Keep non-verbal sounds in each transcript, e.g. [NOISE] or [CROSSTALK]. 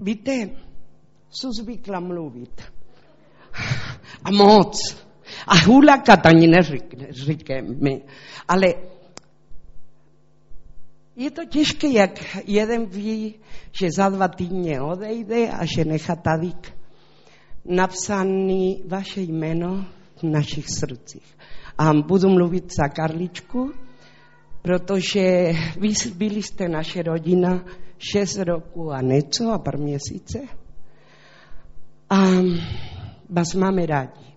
Víte, jsou zvyklá mluvit. A moc. A hulakat ani neříkáme. Ale je to těžké, jak jeden ví, že za dva týdny odejde a že nechá tady napsaný vaše jméno v našich srdcích. A budu mluvit za Karličku, protože vy byli jste naše rodina šest roků a něco a pár měsíce. A vás máme rádi.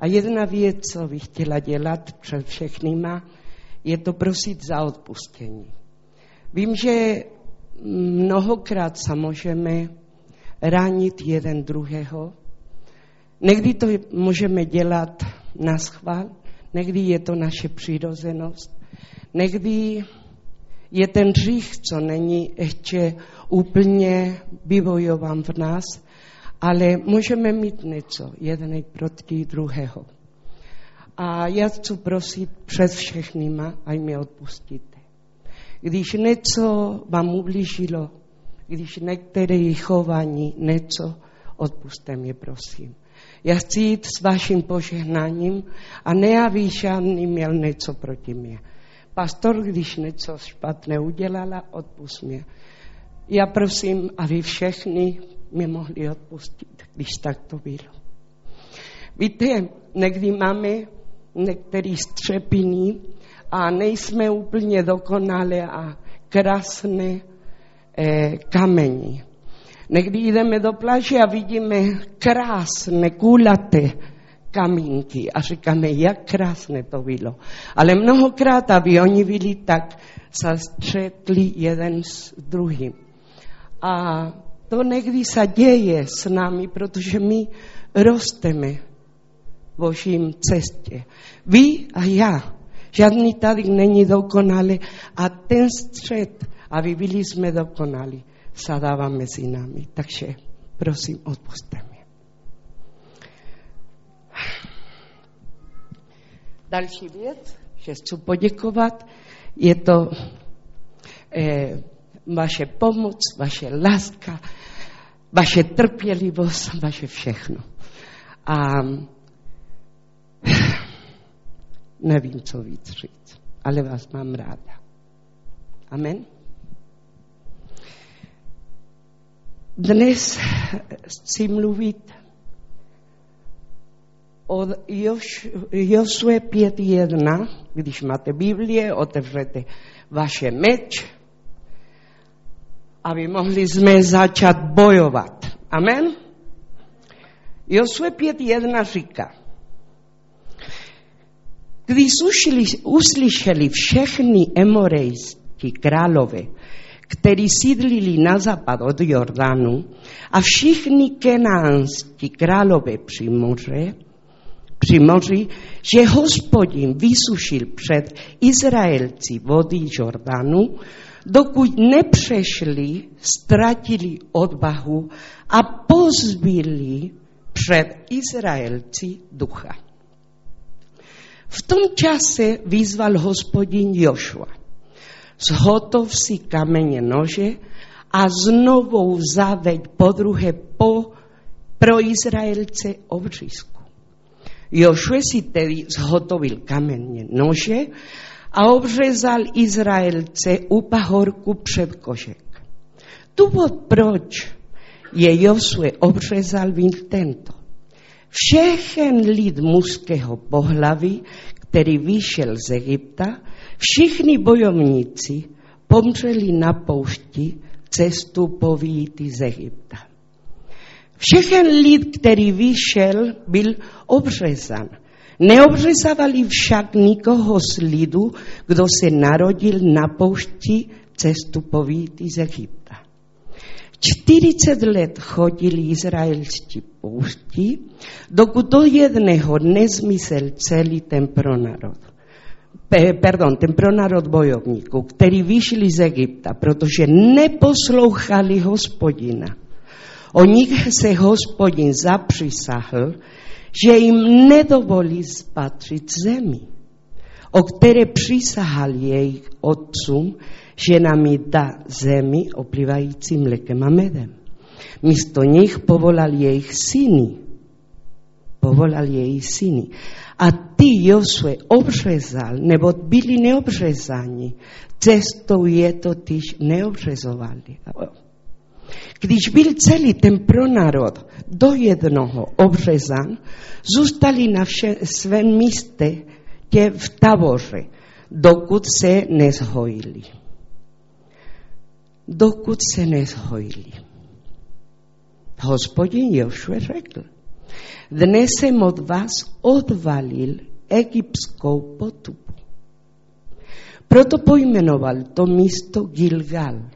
A jedna věc, co bych chtěla dělat před všechnýma, je to prosit za odpustění. Vím, že mnohokrát se můžeme ránit jeden druhého. Někdy to můžeme dělat na schvál, někdy je to naše přirozenost, někdy je ten hřích, co není ještě úplně vyvojován v nás, ale můžeme mít něco jeden proti druhého. A já chci prosit před všechnýma, ať mi odpustíte. Když něco vám ublížilo, když některé chování něco, odpuste mě, prosím. Já chci jít s vaším požehnáním a ne, aby žádný měl něco proti mě. Pastor, když něco špatné udělala, odpust mě. Já prosím, aby všechny mě mohli odpustit, když tak to bylo. Víte, někdy máme některý střepiny a nejsme úplně dokonalé a krásné eh, kamení. Někdy jdeme do pláže a vidíme krásné, kulaté kamínky a říkáme, jak krásné to bylo. Ale mnohokrát, aby oni byli tak, se střetli jeden s druhým. A to někdy se děje s námi, protože my rosteme v božím cestě. Vy a já. Žádný tady není dokonalý a ten střed, aby byli jsme dokonalí, se dává mezi námi. Takže prosím, odpuste Další věc, že chci poděkovat, je to eh, vaše pomoc, vaše láska, vaše trpělivost, vaše všechno. A [SIGHS] nevím, co víc říct, ale vás mám ráda. Amen. Dnes chci mluvit od Josue 5.1, když máte Biblie, otevřete vaše meč, aby mohli jsme začat bojovat. Amen? Josue 5.1 říká, když uslyšeli všechny emorejští králové, kteří sídlili na západ od Jordánu, a všichni kenánští králové při moře, při moři, že hospodin vysušil před Izraelci vody Jordánu, dokud nepřešli, ztratili odvahu a pozbili před Izraelci ducha. V tom čase vyzval hospodin Jošua. Zhotov si kameně nože a znovu zaveď po druhé po, pro Izraelce obřízku. Jošue si tedy zhotovil kameně nože a obřezal Izraelce u pahorku před košek. Důvod, proč je Josue obřezal, byl tento. Všechen lid mužského pohlaví, který vyšel z Egypta, všichni bojovníci pomřeli na poušti cestu po z Egypta. Všechen lid, který vyšel, byl obřezan. Neobřezávali však nikoho z lidu, kdo se narodil na poušti cestu po z Egypta. 40 let chodili izraelští poušti, dokud do jedného dne zmizel celý ten pronárod. Pardon, ten pronárod bojovníků, který vyšli z Egypta, protože neposlouchali hospodina. O nich se hospodin zapřísahl, že jim nedovolí spatřit zemi, o které přísahal jejich otcům, že nám dá zemi oplývající mlekem a medem. Místo nich povolal jejich syny. Povolal jejich syny. A ty, Josue, obřezal, nebo byli neobřezaní. Cestou je totiž neobřezovali. Když byl celý ten pronárod do jednoho obřezan, zůstali na vše, svém místě tě v táboře, dokud se nezhojili. Dokud se nezhojili. Hospodin Jošue řekl, dnes jsem od vás odvalil egyptskou potupu. Proto pojmenoval to místo Gilgal.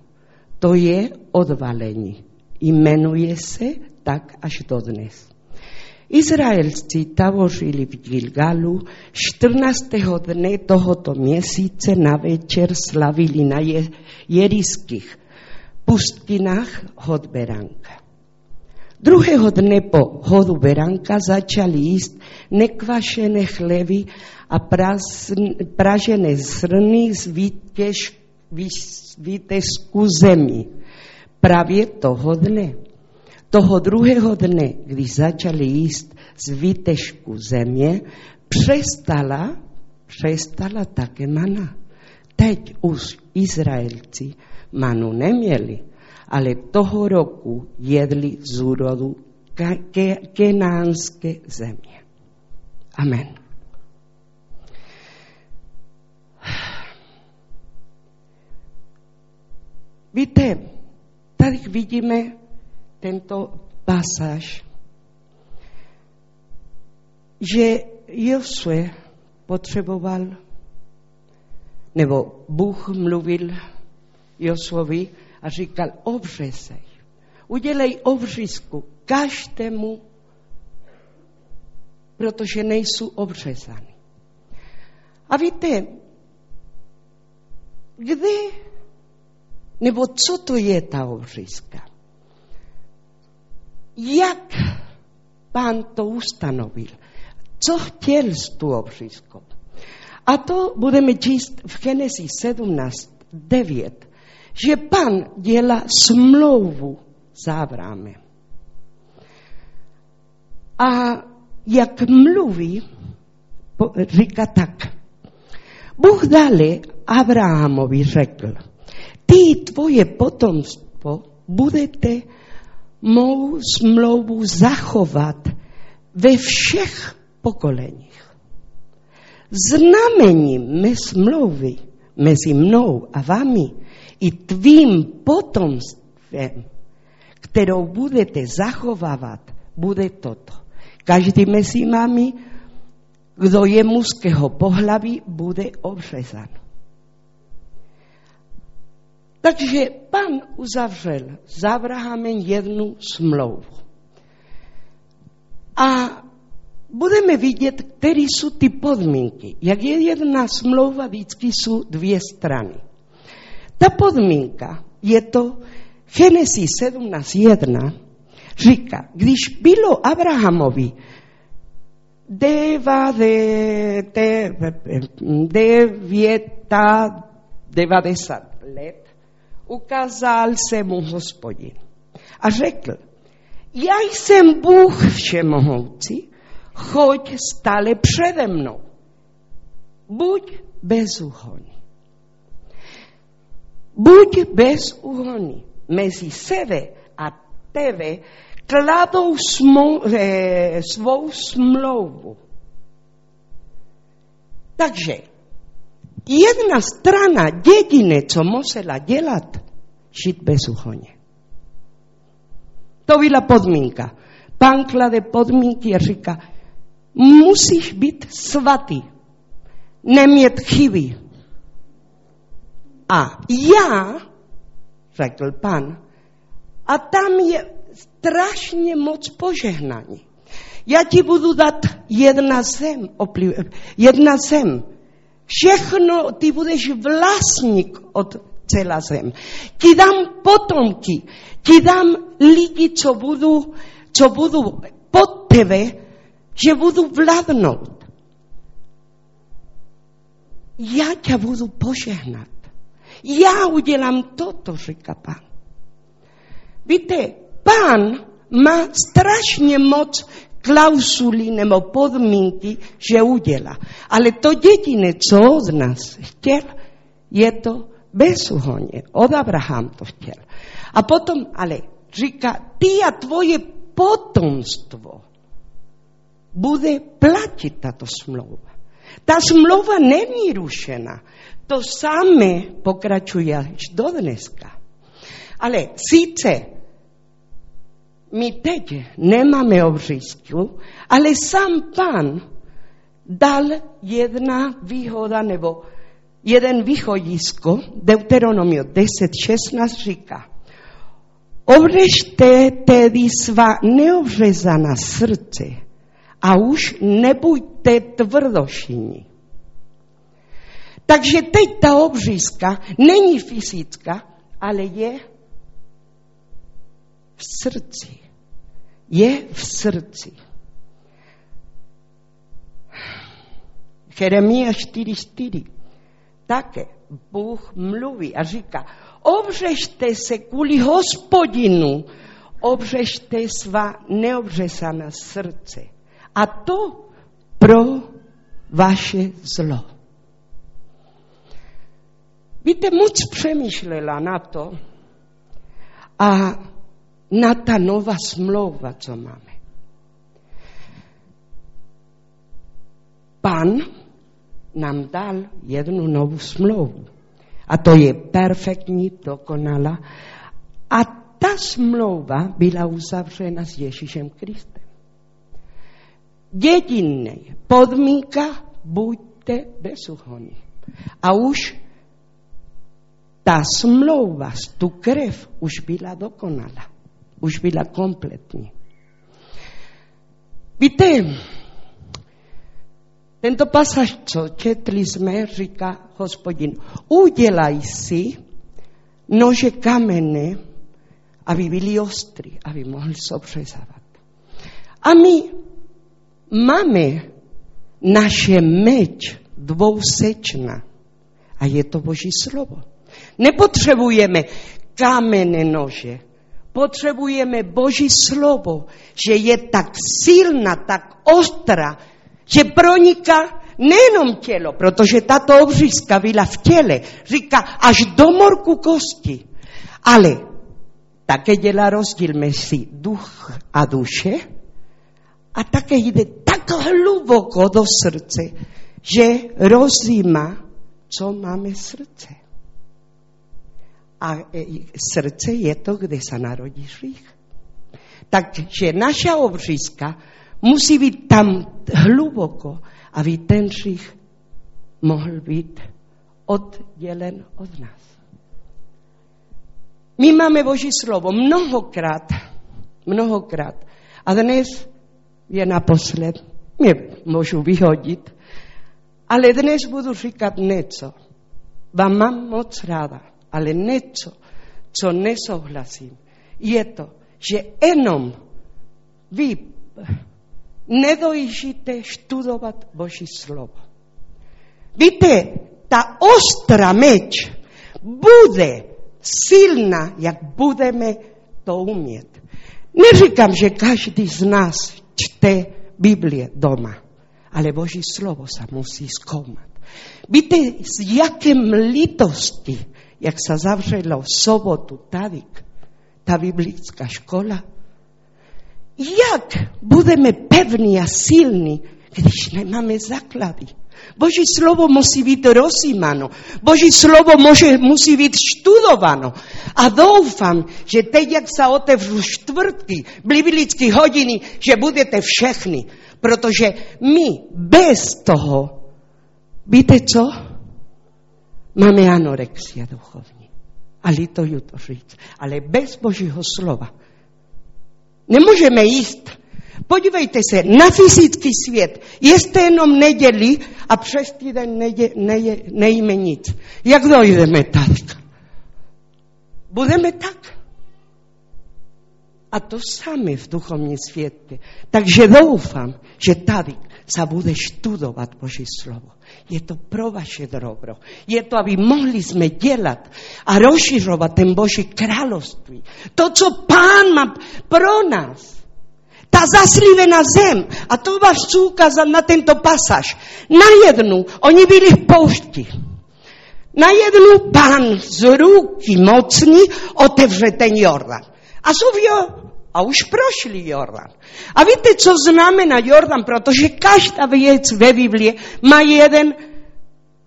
To je odvalení. Jmenuje se tak až do dnes. Izraelci tábořili v Gilgalu 14. dne tohoto měsíce na večer slavili na jeriských pustinách hod beránka. Druhého dne po hodu beránka začali jíst nekvašené chleby a pražené zrny z výtezku zemi. Právě toho dne toho druhého dne, když začali jíst z výtežku země, přestala, přestala také mana. Teď už Izraelci manu neměli, ale toho roku jedli z úrodu kenánské země. Amen. Víte, tady vidíme tento pasáž, že Josue potřeboval, nebo Bůh mluvil Josuovi a říkal, obřezej, udělej obřízku každému, protože nejsou obřezány. A víte, kde, nebo co to je ta obřízka? jak pán to ustanovil, co chtěl s tu obřízkou. A to budeme číst v Genesis 17, 9, že pan dělá smlouvu s Abrahamem. A jak mluví, říká tak. Bůh dále Abrahamovi řekl, ty tvoje potomstvo budete mou smlouvu zachovat ve všech pokoleních. Znamením mé smlouvy mezi mnou a vámi i tvým potomstvem, kterou budete zachovávat, bude toto. Každý mezi vámi, kdo je mužského pohlaví, bude obřezán. Takže pan uzavřel s Abrahamem jednu smlouvu. A budeme vidět, které jsou ty podmínky. Jak je jedna smlouva, vždycky jsou dvě strany. Ta podmínka je to Genesis 17.1 říká, když bylo Abrahamovi deva de, de, devěta, devadesát let, ukázal se mu hospodin a řekl, já jsem Bůh všemohoucí, choď stále přede mnou. Buď bezúhonný. Buď bezúhonný. Mezi sebe a tebe kladou eh, svou smlouvu. Takže jedna strana jediné, co musela dělat, žít bezúhonně. To byla podmínka. Pán klade podmínky říká, musíš být svatý, nemět chyby. A já, řekl pan, a tam je strašně moc požehnání. Já ti budu dát jedna zem, jedna zem, Všechno, ty budeš vlastník od celá zem. Ti dám potomky, ti dám lidi, co budou, co budou pod tebe, že budu vládnout. Já tě budu požehnat. Já udělám toto, říká pán. Víte, pán má strašne moc klausuly nebo podmínky, že udělá. Ale to jediné, co od nás chtěl, je to bezúhonne. Od Abraham to chtěl. A potom, ale říká, ty a tvoje potomstvo bude platiť táto smlouva. Tá smlouva není rušená. To samé pokračuje až do dneska. Ale síce my teď nemáme obřízku, ale sám pán dal jedna výhoda nebo jeden východisko, Deuteronomio 10.16 říká, obrežte tedy svá neobřezaná srdce a už nebuďte tvrdošíní. Takže teď ta obřízka není fyzická, ale je v srdci. Je v srdci. Jeremia 4.4 také Bůh mluví a říká, obřežte se kvůli hospodinu, obřežte svá neobřesaná srdce. A to pro vaše zlo. Víte, moc přemýšlela na to a na ta nová smlouva, co máme. Pán nám dal jednu novú smlouvu. A to je perfektní, dokonalá. A ta smlouva byla uzavřena s Ježíšem Kristem. Jediná podmínka, buďte bezúhonní. A už ta smlouva, tu krev už byla dokonalá. Už byla kompletní. Víte, tento pasáž, co četli jsme, říká hospodin, udělaj si nože kamenné, aby byli ostrý, aby mohli sobřezávat. A my máme naše meč dvousečná a je to Boží slovo. Nepotřebujeme kamenné nože, potřebujeme Boží slovo, že je tak silná, tak ostrá, že proniká nejenom tělo, protože tato obřízka byla v těle, říká až do morku kosti, ale také dělá rozdíl mezi duch a duše a také jde tak hluboko do srdce, že rozjíma, co máme srdce. A e, srdce je to, kde se narodí hřích. Takže naša obřízka musí být tam hluboko, aby ten hřích mohl být oddělen od nás. My máme Boží slovo mnohokrát, mnohokrát. A dnes je naposled, mě můžu vyhodit, ale dnes budu říkat něco. Vám mám moc ráda, ale něco, co nesouhlasím, je to, že jenom vy nedojížíte študovat Boží slovo. Víte, ta ostra meč bude silná, jak budeme to umět. Neříkám, že každý z nás čte Biblie doma, ale Boží slovo se musí zkoumat. Víte, s jakým litosti, jak se zavřelo v sobotu tady, ta biblická škola, jak budeme pevní a silní, když nemáme základy? Boží slovo musí být rozjímáno. Boží slovo může, musí být študováno. A doufám, že teď, jak se otevřu čtvrtky, biblické hodiny, že budete všechny. Protože my bez toho, víte co? Máme anorexia duchovní. A lituju to říct. Ale bez Božího slova Nemůžeme jíst. Podívejte se, na fyzický svět. Jeste jenom neděli a přes týden neje, neje, nejíme nic. Jak dojdeme tak? Budeme tak? A to samé v duchovním světě. Takže doufám, že tady sa bude študovať Boží slovo. Je to pro vaše dobro. Je to, aby mohli sme delať a rozširovať ten Boží kráľovství. To, čo Pán má pro nás. Tá zaslívená zem. A to vás chcú ukázať na tento pasáž. Na jednu, oni byli v poušti. Na jednu pán z ruky mocný otevře ten Jordan. A v a už prošli Jordan. A víte, co znamená Jordan? Protože každá věc ve Biblii má jeden,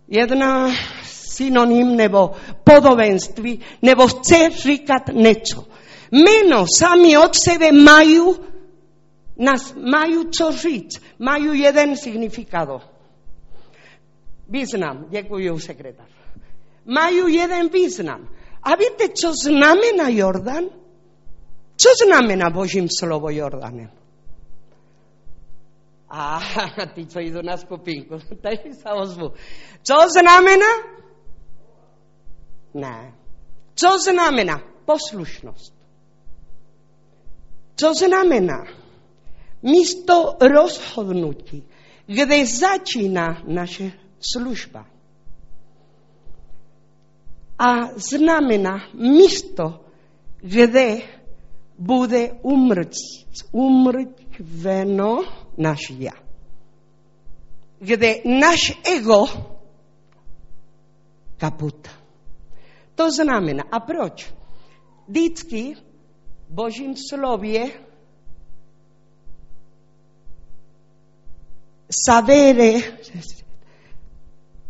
jedna synonym nebo podobenství, nebo chce říkat něco. Meno sami od sebe mají, nás mají co říct. Mají jeden signifikado. Význam, děkuji sekretář. Mají jeden význam. A víte, co znamená Jordan? Co znamená Božím slovo Jordanem? A [LAUGHS] tí, co idú na skupinku, [LAUGHS] tady sa ozvu. Co znamená? Ne. Co znamená? Poslušnosť. Co znamená? Místo rozhodnutí, kde začína naše služba. A znamená místo, kde bude umrť, umrtveno naš ja. Kde naš ego kaput. To znamená, a proč? Vždycky Božím slově sa vere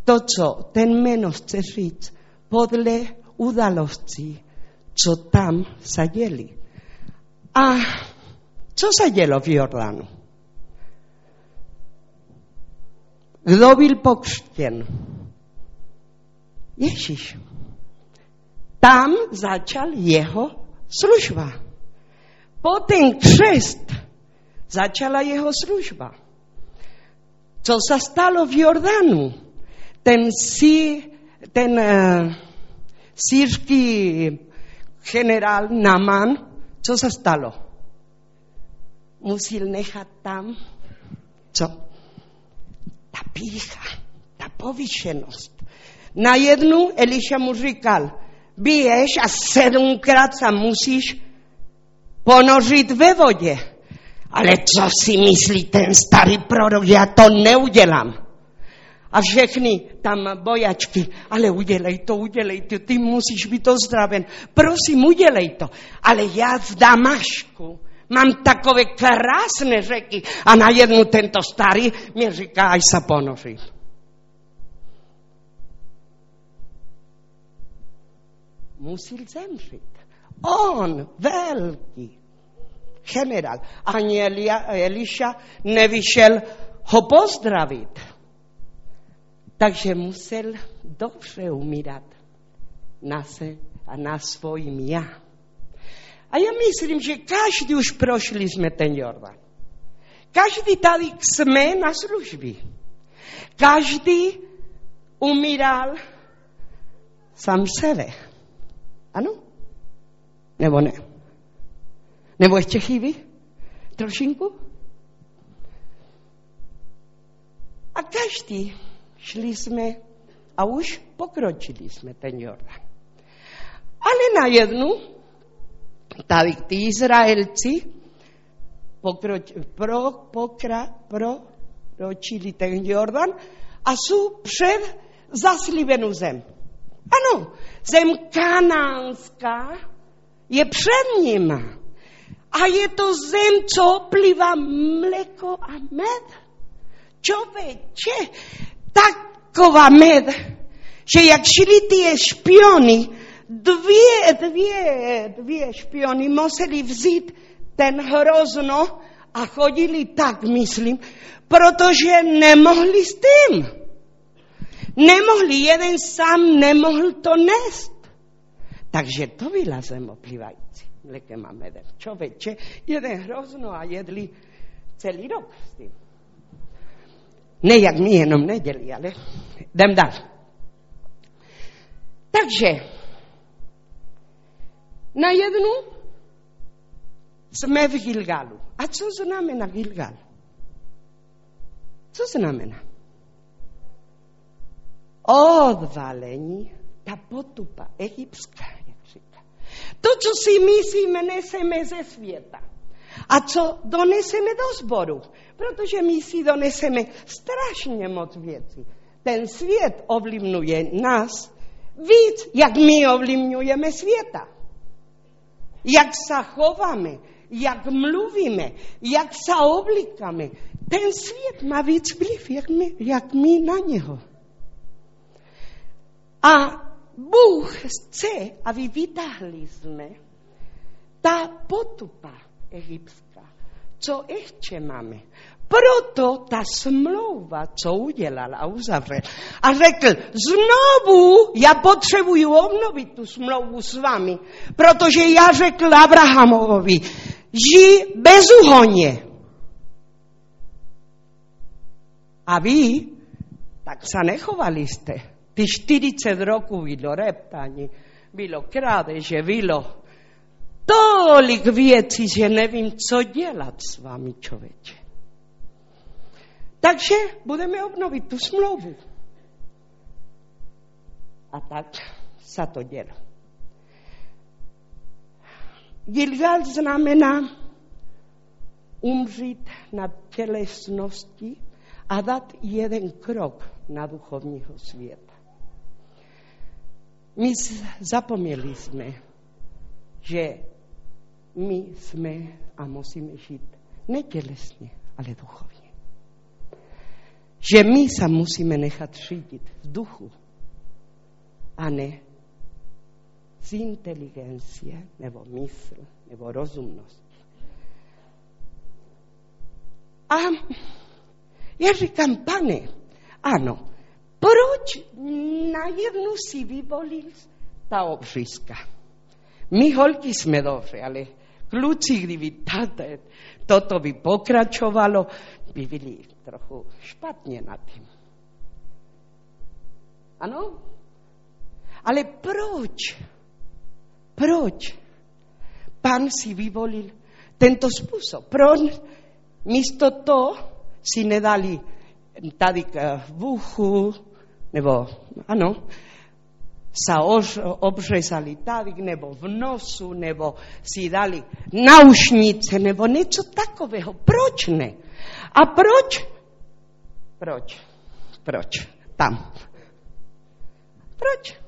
to, co ten meno chce říct, podle udalostí, co tam sa děli. A co sa dielo v Jordánu? Kto byl pokřtěn? Ježíš. Tam začal jeho služba. Po ten křest začala jeho služba. Co sa stalo v Jordánu? Ten, sí, ten uh, sírsky generál Naman co sa stalo? Musel nechať tam, co? Ta pícha, ta povyšenosť. Na jednu Eliša mu říkal, běž a sedmkrát sa musíš ponořit ve vodě. Ale co si myslí ten starý prorok, ja to neudělám. A všechny tam bojačky, ale udělej to, udělej to, ty musíš být ozdraven. Prosím, udělej to. Ale já v Damašku mám takové krásné řeky a na jednu tento starý mi říká, aj sa ponoří. Musel zemřít. On, velký generál. Ani Eliša nevyšel ho pozdravit. Takže musel dobře umírat na se a na svojím já. A já myslím, že každý už prošli jsme ten Jordan. Každý tady jsme na službě. Každý umíral sám sebe. Ano? Nebo ne? Nebo ještě chybí? Trošinku? A každý šli sme a už pokročili sme ten Jordán. Ale na jednu, tady tí Izraelci pokroč, pro, pokra, proročili ten Jordán a sú před zaslíbenú zem. Ano, zem kanánská je před nima. A je to zem, co plýva mleko a med. Čoveče, taková med, že jak šli tie špiony, dvě, dvě, dvě špiony museli vzít ten hrozno a chodili tak, myslím, protože nemohli s tým. Nemohli, jeden sám nemohl to nést. Takže to byla zem oplývající mlekem a medem. Čověče, jeden hrozno a jedli celý rok s tým. Ne jak my jenom neděli, ale jdem dál. Takže na jednu jsme v Gilgalu. A co znamená Gilgal? Co znamená? Odvalení, ta potupa egyptská, jak říká. To, co si myslíme, neseme ze světa. A co doneseme do zboru. Protože my si doneseme strašně moc věcí. Ten svět ovlivňuje nás víc, jak my ovlivňujeme světa. Jak se chováme, jak mluvíme, jak se oblikáme. Ten svět má víc vliv, jak my, jak my na něho. A Bůh chce, aby vytáhli jsme ta potupa egyptská. Co ještě máme? Proto ta smlouva, co udělal a uzavřel. A řekl, znovu já potřebuju obnovit tu smlouvu s vámi, protože já řekl Abrahamovi, ži bezúhonne. A vy, tak sa nechovali ste. Ty 40 rokov bylo reptání, bylo krádeže, bylo tolik věcí, že nevím, co dělat s vámi, člověče. Takže budeme obnovit tu smlouvu. A tak sa to dělo. Gilgal znamená umřít na tělesnosti a dát jeden krok na duchovního světa. My zapomněli jsme, že my jsme a musíme žít netělesně, ale duchovně. Že my se musíme nechat řídit v duchu a ne z inteligencie nebo mysl nebo rozumnost. A já říkám, pane, ano, proč na jednu si vyvolil ta obřízka? My holky jsme dobře, ale tato, toto by pokračovalo, by byli trochu špatně na tím. Ano? Ale proč? Proč? Pán si vyvolil tento způsob. Proč místo to si nedali tady v uchu, nebo ano, sa obřezali tady, nebo v nosu, nebo si dali naušnice, nebo něco takového. Proč ne? A proč? Proč? Proč? Tam. Proč?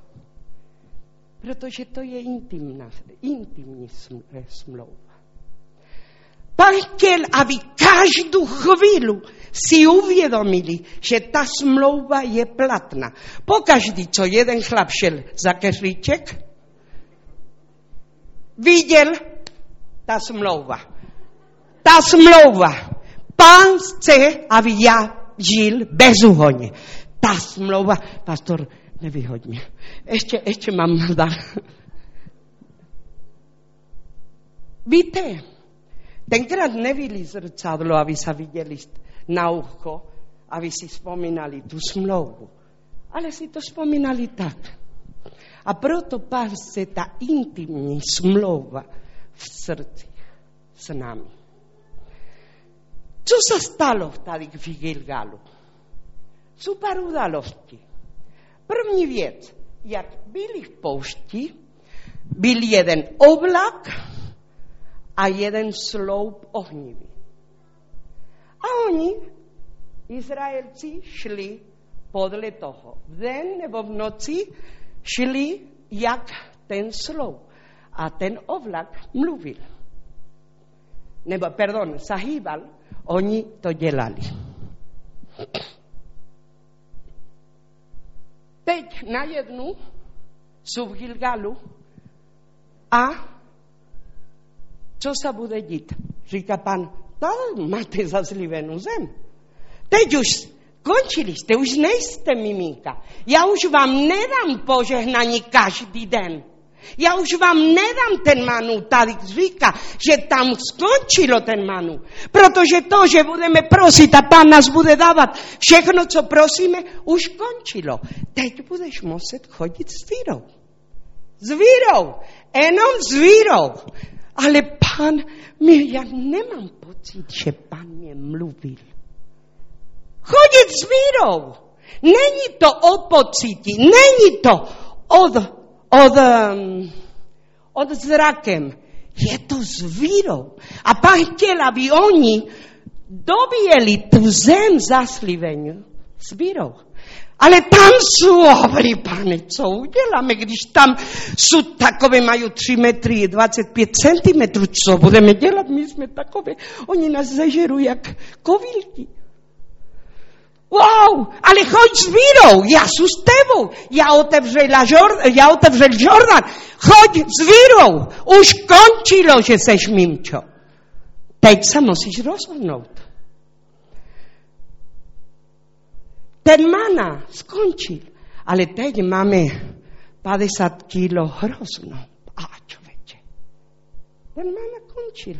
Protože to je intimná, intimní smlouva. Pán chtěl, aby každou chvíli si uvědomili, že ta smlouva je platná. Pokaždý, co jeden chlap šel za keříček, viděl ta smlouva. Ta smlouva. Pán chce, aby já žil bezúhonně. Ta smlouva, pastor, nevyhodně. Ještě, ještě mám nadal. Víte, tenkrát nebyli zrcadlo, aby sa videli na ucho, aby si spomínali tú smlouvu. Ale si to spomínali tak. A proto pán chce tá intimní smlouva v srdci s nami. Co sa stalo v Gilgalu? Sú pár udalostí. První věc, jak byli v poušti, byl jeden oblak a jeden sloup ohnivý. A oni, Izraelci, šli podle toho. V den nebo v noci šli jak ten sloup. A ten oblak mluvil. Nebo, perdón, sahýbal, oni to dělali. Teď najednou jsou v Gilgalu a co se bude dít? Říká pan, tam máte zazlivenou zem. Teď už končili jste, už nejste miminka. Já už vám nedám požehnání každý den. Já už vám nedám ten manu, tady říká, že tam skončilo ten manu. Protože to, že budeme prosit a pán nás bude dávat všechno, co prosíme, už končilo. Teď budeš muset chodit s vírou. S vírou. Jenom s vírou. Ale pán, my, já nemám pocit, že pán mě mluvil. Chodit s vírou. Není to o pociti, není to od, od, um, od zrakem. Je to s vírou. A pán chtěl, aby oni dobijeli tu zem zasliveniu s vírou. Ale tam hovorí pane, co uděláme, když tam sú takové, majú 3 metry 25 cm, co budeme dělat, my jsme takové, oni nás zažerú jak kovilky. Wow, ale choď s vírou, ja s tebou. Ja otevřela Jordan, ja otevřel Jordan. Choď s vírou. Už končilo, že seš mimčo. Teď sa musíš rozhodnúť. Ten mana skončil. Ale teď máme 50 kilo hrozno. A čoveče. Ten mana končil.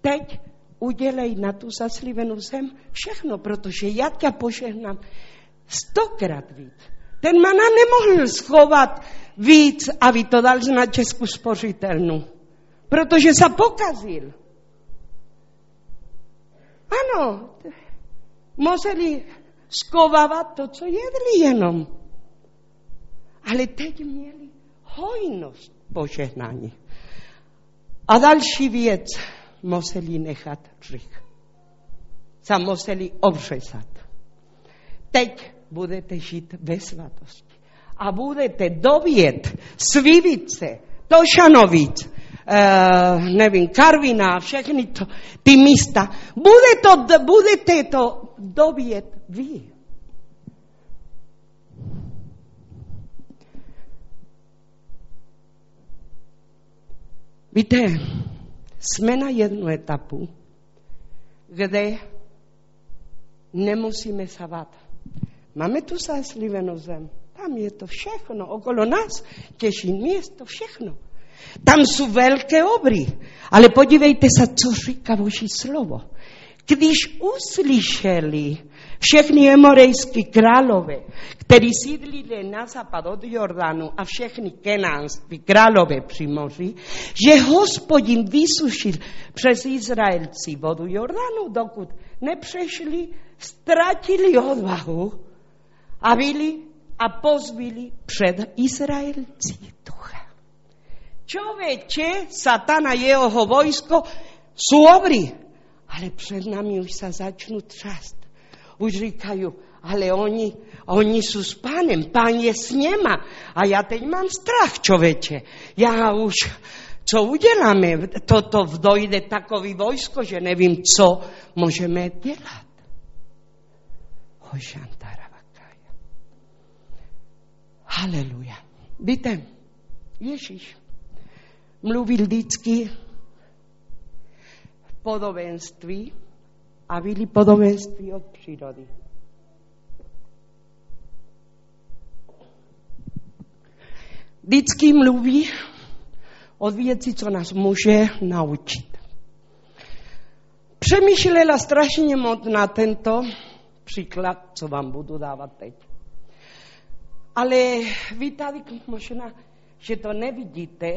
Teď udelej na tú zaslivenú zem všechno, protože ja ťa požehnám stokrát víc. Ten mana nemohl schovat víc, aby to dal na Česku spořitelnú, protože sa pokazil. Ano, museli skovávať to, co jedli jenom. Ale teď měli hojnosť požehnání. A další věc, museli nechat řich. Sa museli obřezat. Teď budete žít ve svatosti. A budete dovět Svivice, Tošanovic, uh, nevím, Karvina, všechny to, ty místa. Bude to, budete to dovět vy. Víte, jsme na jednu etapu, kde nemusíme savat. Máme tu zaslivenou zem. Tam je to všechno. Okolo nás těší město, všechno. Tam jsou velké obry. Ale podívejte se, co říká Boží slovo. Když uslyšeli všechny emorejské králové, kteří sídlili na západ od Jordánu a všechny kenánské králové při moři, že hospodin vysušil přes Izraelci vodu Jordánu, dokud nepřešli, ztratili odvahu a byli a pozbili před Izraelci ducha. Čoveče, satana jeho vojsko sú obry, ale před nami už sa začnú trást už říkajú, ale oni, oni sú s pánem, pán je s nema. A ja teď mám strach, čoveče. Ja už, co uděláme? Toto dojde takový vojsko, že nevím, co môžeme dělat. Hošantaravakája. Haleluja. Víte, Ježíš mluvil vždycky podobenství, a byli podobenství od přírody. Vždycky mluví o věci, co nás může naučit. Přemýšlela strašně moc na tento příklad, co vám budu dávat teď. Ale vy tady možná, že to nevidíte,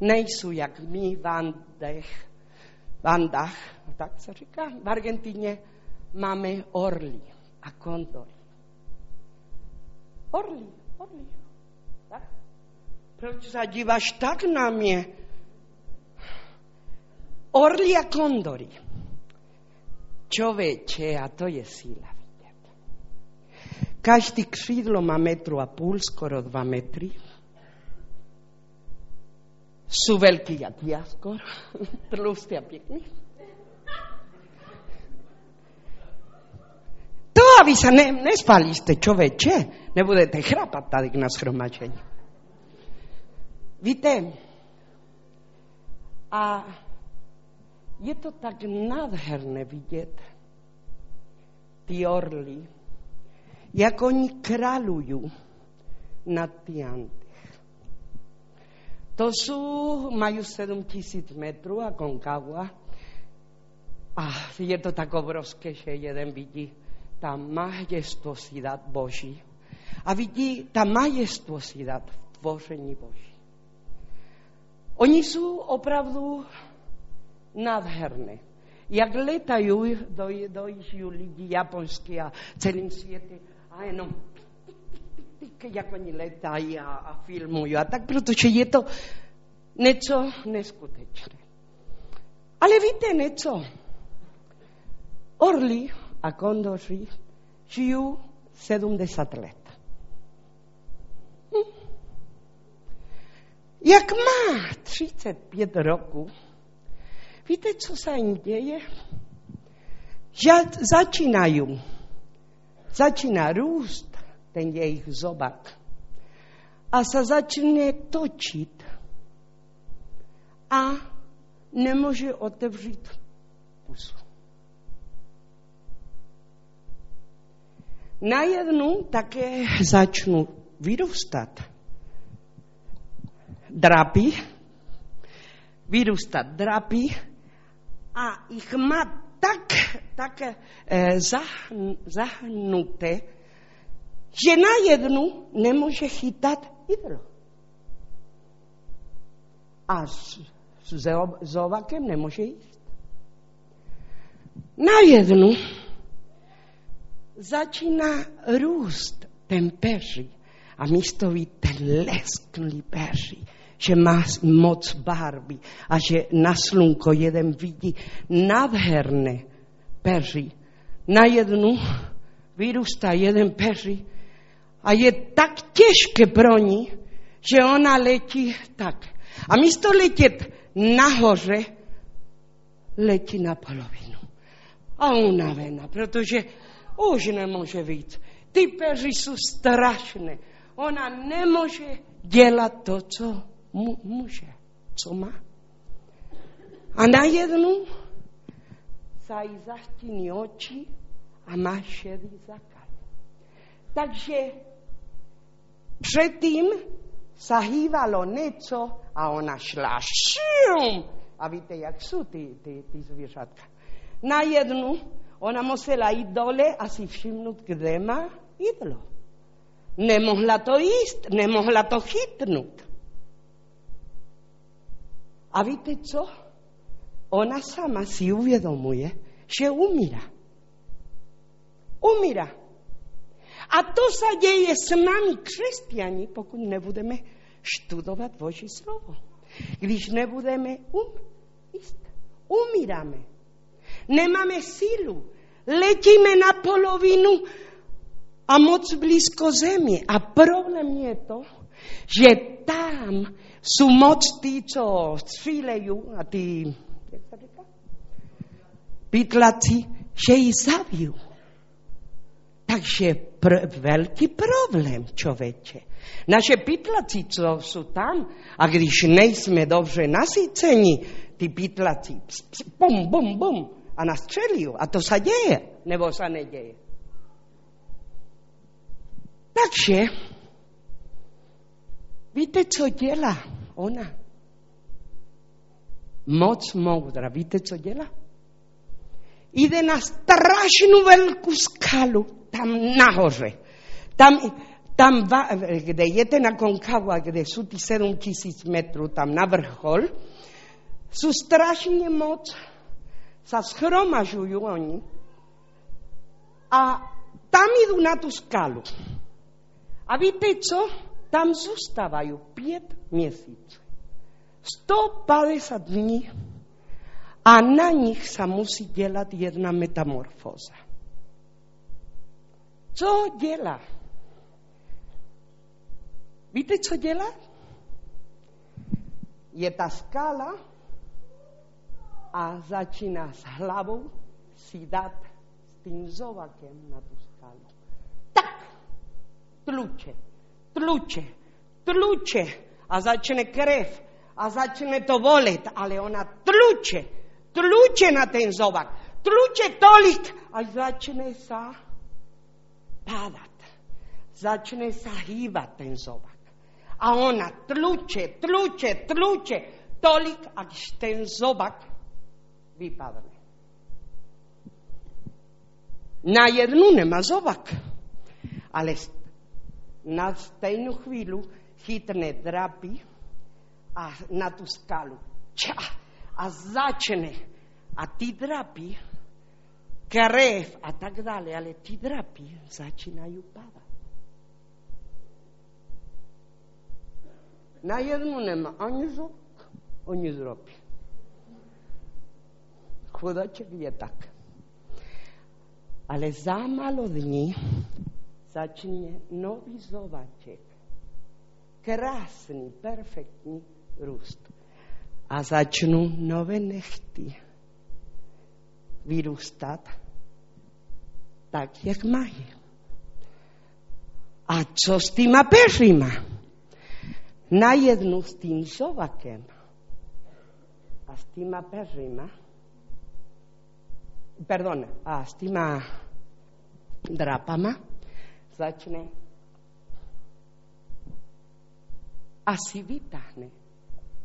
nejsou jak my v Andech, v Andách, tak se říká. V Argentině máme orly a kondory. Orly, orly. Tak? Proč se díváš tak na mě? Orly a kondory. Čověče, a to je síla vidět. Každý křídlo má metru a půl, skoro dva metry. Sú veľký jak ja skoro, tlustý a pěkný. a vy sa ne, nespalíste, čoveče. Nebudete chrapať tady na schromačení. Víte, a je to tak nádherné vidět ty orly, jak oni kráľujú na Tiantech. To sú, majú 7 tisíc metrů a konkagua. A je to tak obrovské, že jeden vidí tá majestuosidad Boží a vidí tá majestuosidad v tvoření Boží. Oni sú opravdu nádherné. jak letajú, do, dojíždžu lidi japonskí a celým svete a jenom jak oni letají a, a filmujú. A tak, protože je to něco neskutečné. Ale víte něco? Orly a kondoři žijú 70 let. Jak má 35 roků, víte, co se jim děje? Že začínají, začíná růst ten jejich zobak. A se začne točit a nemůže otevřít pusu. Najednou také začnu vyrůstat. Drapy, vyrůstat drapy a ich má tak, tak eh, zahnuté, že najednou nemůže chytat jídlo. A s, s zovakem nemůže jíst. Najednou začíná růst ten peří a místo ten lesknulý peří, že má moc barvy a že na slunko jeden vidí nádherné peří. Najednou vyrůstá jeden peří a je tak těžké pro ní, že ona letí tak. A místo letět nahoře, letí na polovinu. A unavená, protože už nemůže víc. Ty peři jsou strašné. Ona nemůže dělat to, co mu, může, co má. A najednou se zastíní oči a má šedý zákaz. Takže předtím sa hývalo něco a ona šla šum. A víte, jak jsou ty, ty, ty zvířatka. Najednou ona musela jít dole a si všimnout, kde má jídlo. Nemohla to jíst, nemohla to chytnout. A víte co? Ona sama si uvědomuje, že umírá. Umírá. A to se děje s námi křesťani, pokud nebudeme študovat Boží slovo. Když nebudeme um, jíst, umíráme. Nemáme sílu. Letíme na polovinu a moc blízko země. A problém je to, že tam jsou moc tí, co střílejí a ty pytlaci, že ji zabijú. Takže pr- veľký problém, človeče. Naše pytlaci, co sú tam, a když nejsme dobře nasýcení, ty pytlaci, bum, bum, bum, a nastřelí. A to sa deje, nebo sa nedeje. Takže, víte, co dělá ona? Moc moudra. Víte, co dělá? Jde na strašnú veľkú skalu tam nahoře. Tam, tam kde je ten Aconcagua, kde sú tí 7 tisíc metrů, tam na vrchol, sú strašne moc sa schromažujú oni a tam idú na tú skalu. A víte co? Tam zostávajú 5 měsíců. 150 dní a na nich sa musí dělat jedna metamorfóza. Co dělá? Víte, co dělá? Je ta skala a začíná s hlavou si dát s tím zovakem na tu skalu. Tak, tluče, tluče, tluče a začne krev a začne to bolet, ale ona tluče, tluče na ten zovak, tluče tolik, až začne sa pádat. Začne sa hýbať ten zobak. A ona tluče, tluče, tluče, tolik, až ten zobak vypadne. Na jednu nemá zobak, ale na stejnú chvíľu chytne drapy a na tú skalu. Ča! A začne A ty drapy, krev a tak dále, ale ty drapy začínajú padať. Na jednu nemá ani zok, ani zrobí. Chudaček je tak. Ale za malo dní začne nový zovaček. Krásny, perfektní růst. A začnú nové nechty vyrůstat tak, jak mají. A co s týma peřima? na jednu s tým zovakem a s týma peřima, pardon, a s týma drapama začne a si vytáhne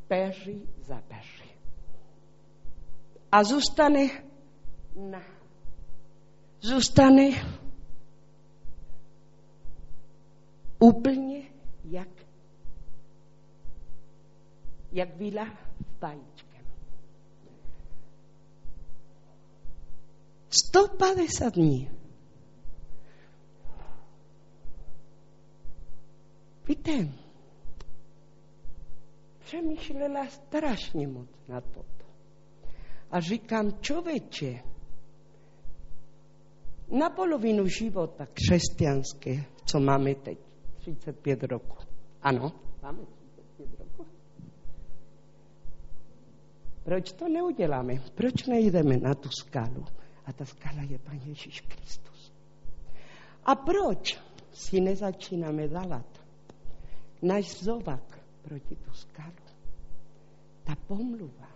peři za peři. A zůstane na zůstane úplně jak jak byla vajíčkem. 150 dní. Víte, přemýšlela strašně moc na to. A říkám, člověče, na polovinu života křesťanské, co máme teď, 35 roku. Ano, máme Proč to neuděláme? Proč nejdeme na tu skalu? A ta skala je Pan Ježíš Kristus. A proč si nezačínáme dávat náš zovak proti tu skalu? Ta pomluva.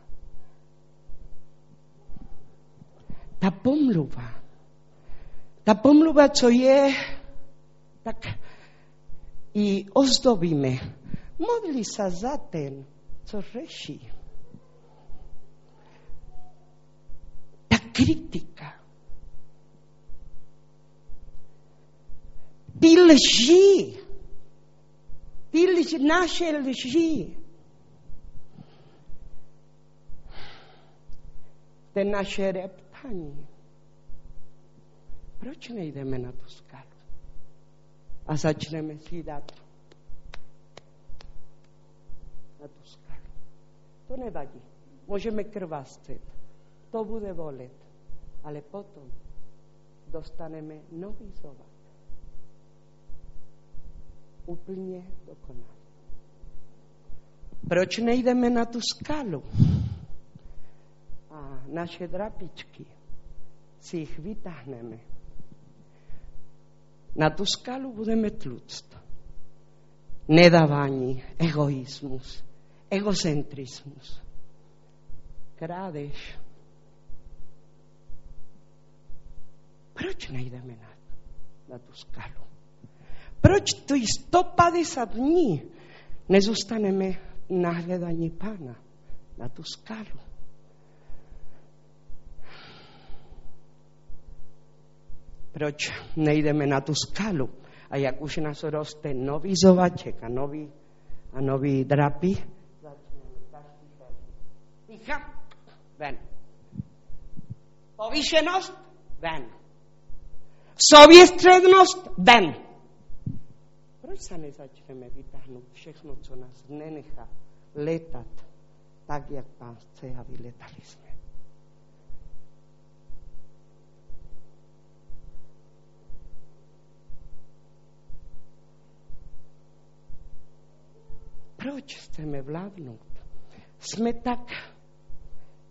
Ta pomluva. Ta pomluva, co je, tak i ozdobíme. Modli se za ten, co řeší. crítica. Ty lží, ty lži, naše lži, ten naše reptání. Proč nejdeme na tu skalu? A začneme si dát na tu skalu. To nevadí. Můžeme krváscet. To bude volet ale potom dostaneme nový zovak. Úplně dokonalý. Proč nejdeme na tu skalu? A naše drapičky si jich vytáhneme. να τους κάλω που δεν με τλούτστα. Ναι, δαβάνι, εγωίσμους, εγωσεντρισμούς. Κράδες. Πρόκει να είδαμε να, να τους κάλω. Πρόκει το ιστόπα της αυνή, να ζούστανε με να λέδανε πάνω, τους κάλω. Proč nejdeme na tu skalu? A jak už nás roste nový zovaček a nový, a nový drapy, Ticha, ven. Povýšenost, ven. Sověstřednost ven. Proč se nezačneme vytáhnout všechno, co nás nenechá letat tak, jak pán chce a vyletali jsme? Proč chceme vládnout? Jsme tak,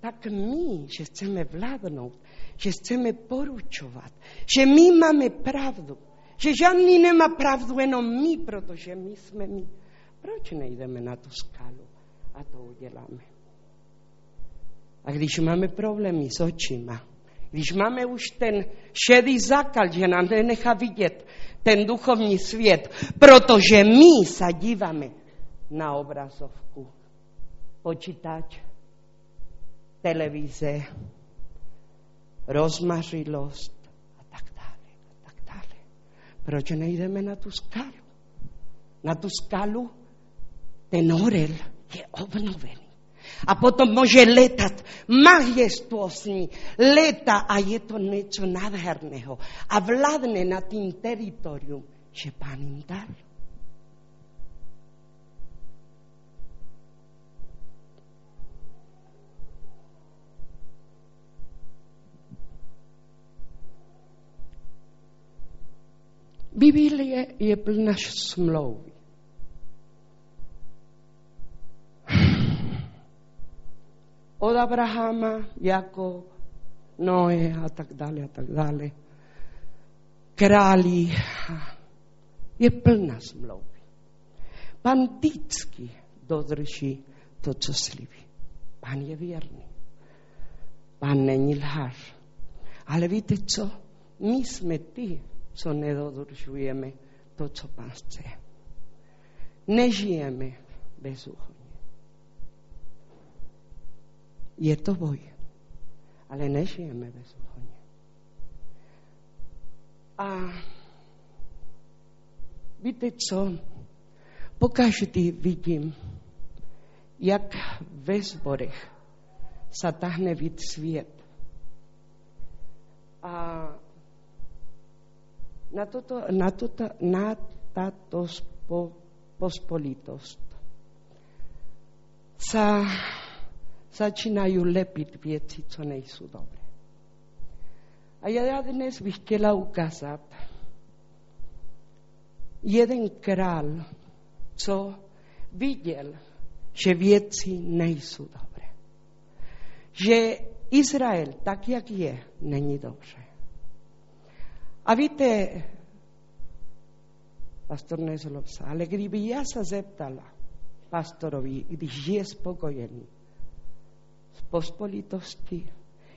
tak my, že chceme vládnout, že chceme poručovat, že my máme pravdu, že žádný nemá pravdu, jenom my, protože my jsme my. Proč nejdeme na tu skalu a to uděláme? A když máme problémy s očima, když máme už ten šedý zákal, že nám nenechá vidět ten duchovní svět, protože my se díváme na obrazovku, počítač, televize, rozmařilost a tak dále, a tak dále. Proč nejdeme na tu skalu? Na tu skalu ten orel je obnovený. a potom môže letať majestuosný. Leta a je to niečo nádherného. A vládne na tým teritorium, že pán im dal. Biblie je plná smlouvy. Od Abrahama, jako Noé a tak dále a tak dále. Králi. Je plná smlouvy. Pán vždycky dodrží to, co slíbí. Pán je věrný. Pán není lhář. Ale víte co? My jsme ty, co nedodržujeme to, co Pán chce. Nežijeme bezúhodne. Je to boj, ale nežijeme bezúhodne. A víte co? Pokaždý vidím, jak ve zborech sa tahne vid sviet. A na, toto, na, toto, na táto spo, pospolitosť sa začínajú lepiť veci, čo nejsú dobré. A ja dnes bych chtěla ukázat jeden král, co viděl, že věci nejsou dobré. Že Izrael, tak jak je, není dobře. A víte, pastor nezlob se, ale kdyby já se zeptala pastorovi, když je spokojený s pospolitostí,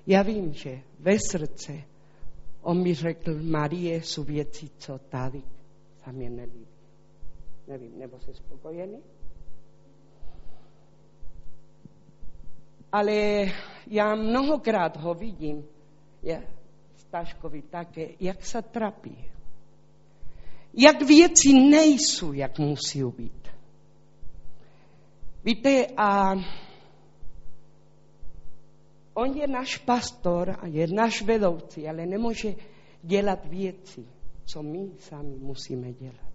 já vím, že ve srdce on mi řekl, Marie, jsou věci, co tady se mě nelíbí. Nevím, nebo jsi spokojený? Ale já mnohokrát ho vidím, je, Staškovi také, jak se trapí. Jak věci nejsou, jak musí být. Víte, a on je náš pastor a je náš vedoucí, ale nemůže dělat věci, co my sami musíme dělat.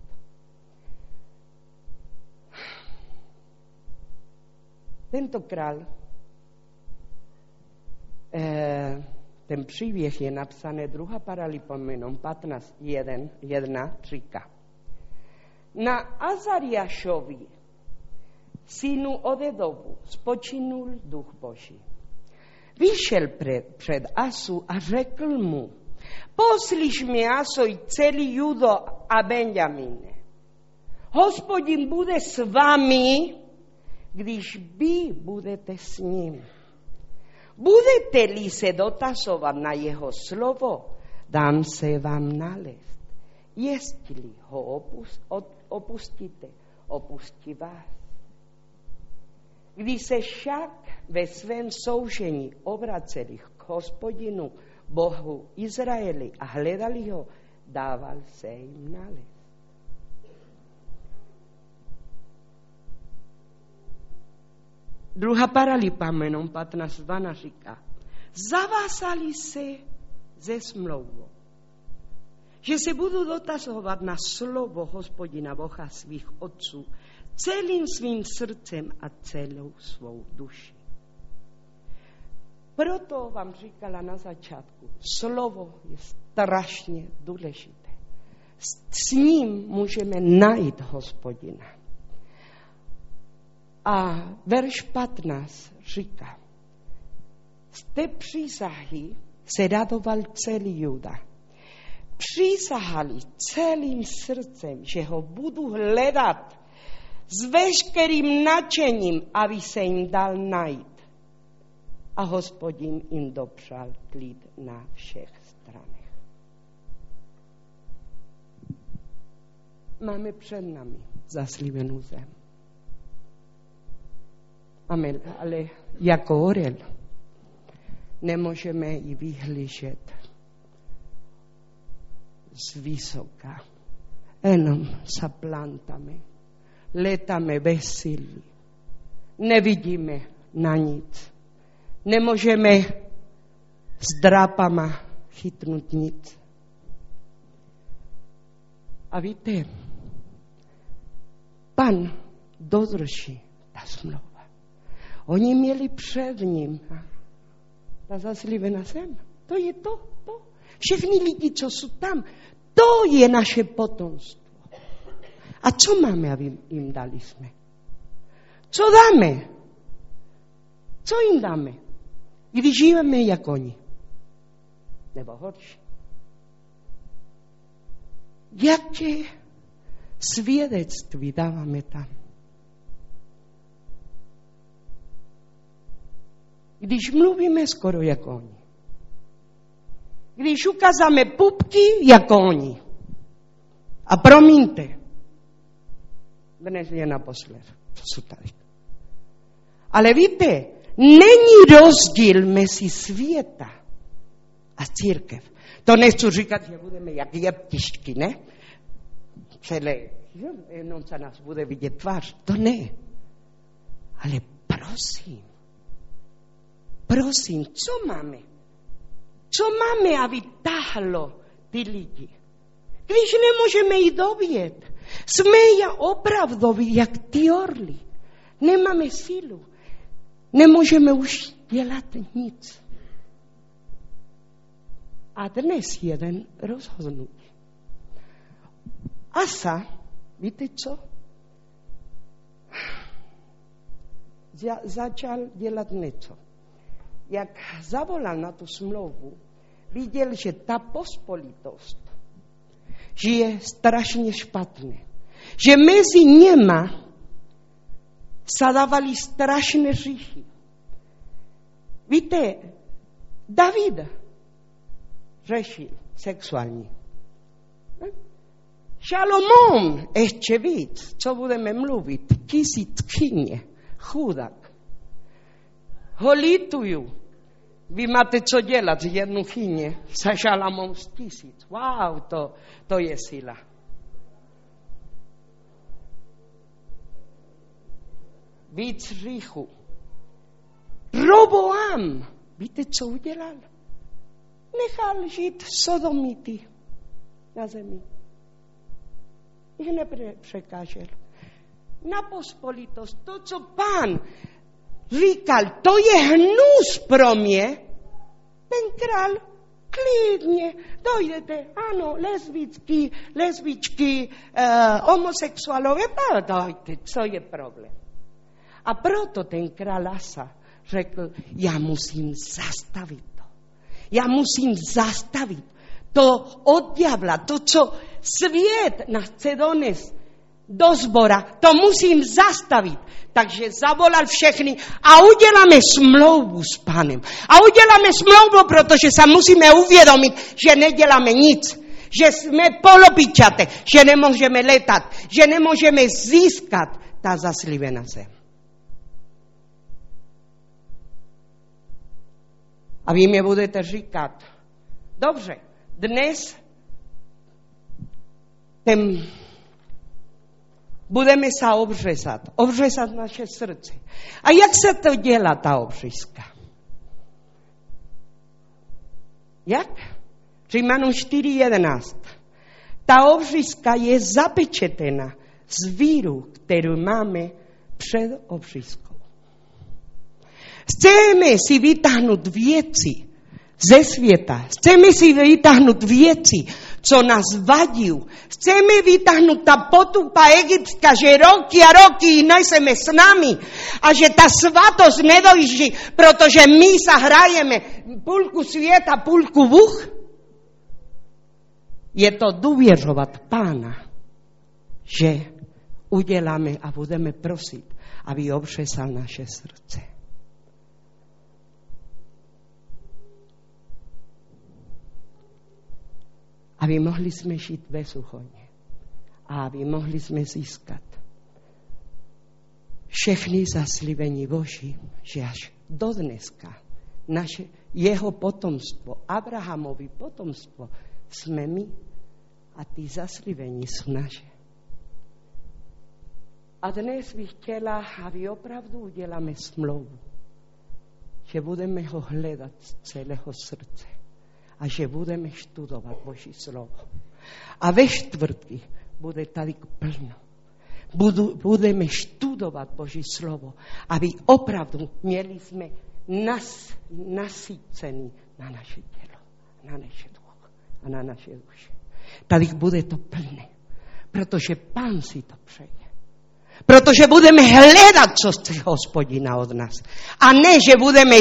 Tento král eh, ten příběh je napsaný druhá paralipomenom 15, 1, 1 říká. Na Azariášovi, synu Odedovu, spočinul duch Boží. Vyšel před, před Asu a řekl mu, poslyš mi Aso i celý Judo a Benjamine. Hospodin bude s vámi, když vy budete s ním. Budete-li se dotazovat na jeho slovo, dám se vám nalézt. Jestli ho opust, opustíte, opustí vás. Když se však ve svém soužení obraceli k hospodinu Bohu Izraeli a hledali ho, dával se jim nalézt. Druhá paralipamenom 15.12 říká, zavázali se ze smlouvou, že se budu dotazovat na slovo hospodina Boha svých otců celým svým srdcem a celou svou duši. Proto vám říkala na začátku, slovo je strašně důležité. S ním můžeme najít hospodina. A verš 15 říká, z té přísahy se radoval celý Juda. Přísahali celým srdcem, že ho budu hledat s veškerým nadšením, aby se jim dal najít. A hospodin jim dopřál klid na všech stranách. Máme před nami zaslíbenou zem. Amen. Ale jako orel nemůžeme ji vyhlížet z vysoka. Jenom sa plantame, letáme bez síly. Nevidíme na nic. Nemôžeme s drápama chytnúť nic. A víte, pan dodrží ta smlouva. Oni měli před ním ta zaslíbená zem. To je to, to. Všechny lidi, co jsou tam, to je naše potomstvo. A co máme, aby jim dali jsme? Co dáme? Co jim dáme? Když žijeme jako oni. Nebo horší. Jaké svědectví dáváme tam? Když mluvíme skoro jako oni. Když ukázáme pupky jako oni. A promiňte, dnes je naposled, co jsou tady. Ale víte, není rozdíl mezi světa a církev. To nechci říkat, že budeme jak jeptišky, ne? Celé, jenom se nás bude vidět tvář. To ne. Ale prosím, prosím, co máme? Co máme, aby tahlo ty lidi? Když nemůžeme jít dovět, jsme ja opravdoví, jak ty orly. Nemáme sílu. Nemůžeme už dělat nic. A dnes jeden rozhodnutí. Asa, víte co? Začal dělat něco. Jak zavolal na tu smlouvu, viděl, že ta pospolitost, že je strašně špatné. Že mezi něma zadávali strašné říchy. Víte, David řešil sexuální. Šalomón ještě víc, co budeme mluvit, tisíckyně, chudák. Ho lituju. Vy máte co dělat jednu chyně za Šalamón z tisíc. Wow, to, to je sila. Víc říchu. Roboam, víte, co udělal? Nechal žít sodomity na zemi. Ich nepřekážel. Na pospolitost, to, co pán říkal, to je hnus pro mě, ten král klidně dojdete, ano, lesbičky, lesbičky, uh, homosexuálové, dojte, co je problém. A proto ten král Asa řekl, já musím zastavit to. Já musím zastavit to od diabla, to, co svět nás chce donést do zbora, to musím zastavit. Takže zavolal všechny a uděláme smlouvu s panem. A uděláme smlouvu, protože se musíme uvědomit, že neděláme nic. Že jsme polopičate, že nemůžeme letat, že nemůžeme získat ta zaslíbená zem. A vy mi budete říkat, dobře, dnes ten budeme se obřezat, obřezat naše srdce. A jak se to dělá, ta obřízka? Jak? Římanům 4.11. Ta obřízka je zapečetena z víru, kterou máme před obřízkou. Chceme si vytáhnout věci ze světa. Chceme si vytáhnout věci, co nás vadí. Chceme vytáhnout ta potupa egyptská, že roky a roky nejseme s nami a že ta svatost nedojží, protože my sa hrajeme půlku světa, půlku Bůh. Je to důvěřovat Pána, že uděláme a budeme prosit, aby obřesal naše srdce. Aby mohli sme žiť bezúhonne a aby mohli sme získať všechny zaslivení Boží, že až do dneska naše, jeho potomstvo, Abrahamovi potomstvo, sme my a tí zaslivení sú naše. A dnes bych chtěla, aby opravdu uděláme smlouvu. že budeme ho hľadať z celého srdce a že budeme študovať Boží slovo. A ve štvrtky bude tady plno. Budu, budeme študovať Boží slovo, aby opravdu mieli sme nas, nasýcený na naše telo, na naše duch a na naše duše. Tady bude to plné, protože Pán si to přeje. Protože budeme hľadať, čo chce hospodina od nás. A ne, že budeme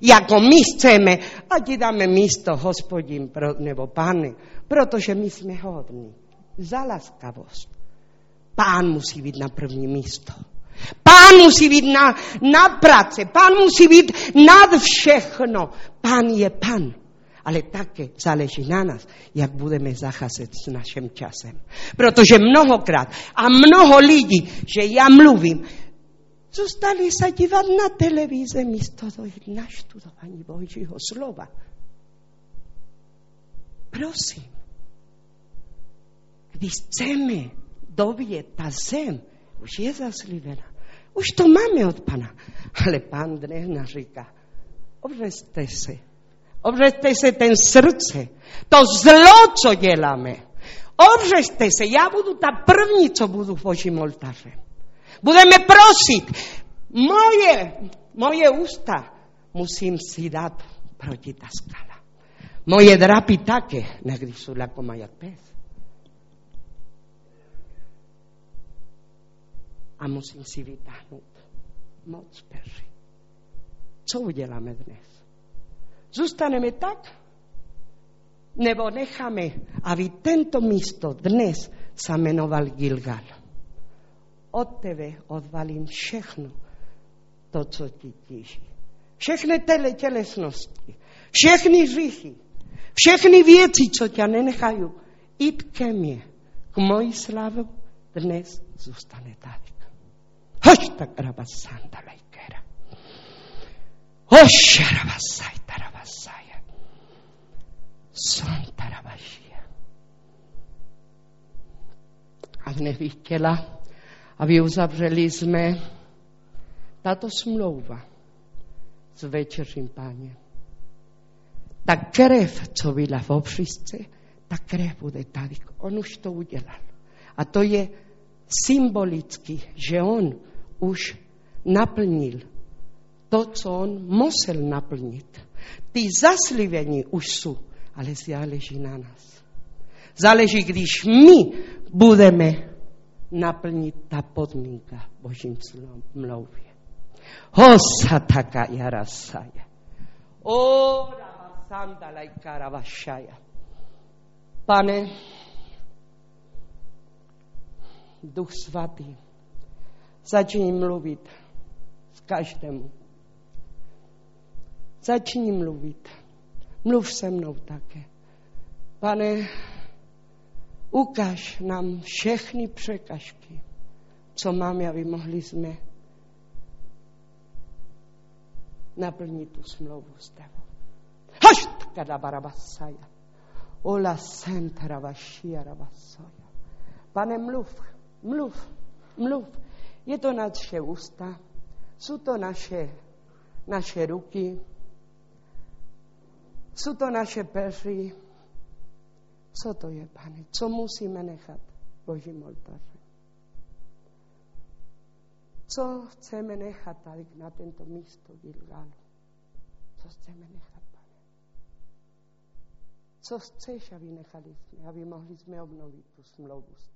žiť, ako my chceme, a ti dáme místo, hospodin, nebo pane, protože my sme hodní. Za láskavosť. Pán musí byť na první místo. Pán musí byť na, na práce. Pán musí byť nad všechno. Pán je pán ale také záleží na nás, jak budeme zacházet s naším časem. Protože mnohokrát a mnoho lidí, že ja mluvím, zostali sa dívať na televíze místo dojít na študování Božího slova. Prosím, když chceme dovět ta zem, už je zaslíbená. Už to máme od Pana. Ale Pán dnes říká, obvezte se, Obřeďte se ten srdce. To zlo, co děláme. Obřeďte se. Já budu ta první, co budu v Božím oltáře. Budeme prosit. Moje, moje ústa musím si dát proti ta skala. Moje drapy také, někdy jsou jako jak pes. A musím si vytáhnout moc peři. Co uděláme dnes? Zostaneme tak? Nebo necháme, aby tento místo dnes sa menoval Gilgal. Od tebe odvalím všechno to, co ti tíží. Všechny tele tělesnosti, všechny hříchy, všechny věci, co tě nenechají jít ke mně, k mojí slavu, dnes zůstane tady. Hoď tak rabasandalajkera. Hoď rabasaj. Santarabashia. A dnes bych chtěla, aby uzavřeli jsme tato smlouva s večeřím páně. Ta krev, co byla v obřízce, ta krev bude tady. On už to udělal. A to je symbolicky, že on už naplnil to, co on musel naplnit. Ty zaslivení už jsou ale záleží na nás. Záleží, když my budeme naplnit ta podmínka Božím mlouvě. Hosa taka jarasaja. O rabasanda i karavašaja. Pane, Duch Svatý, začni mluvit s každému. Začni mluvit. Mluv se mnou také. Pane, ukáž nám všechny překažky, co máme, aby mohli jsme naplnit tu smlouvu s tebou. Hašt, kada barabasaja. Ola sentara vašia rabasoja. Pane, mluv, mluv, mluv. Je to naše ústa, jsou to naše, naše ruky, sú to naše peři. Co to je, pane? Co musíme nechat Božím oltáře? Co chceme nechat tady na tento místo Gilgalu? Co chceme nechat, pane? Co chceš, aby nechali jsme, aby mohli jsme obnovit tu smlouvu s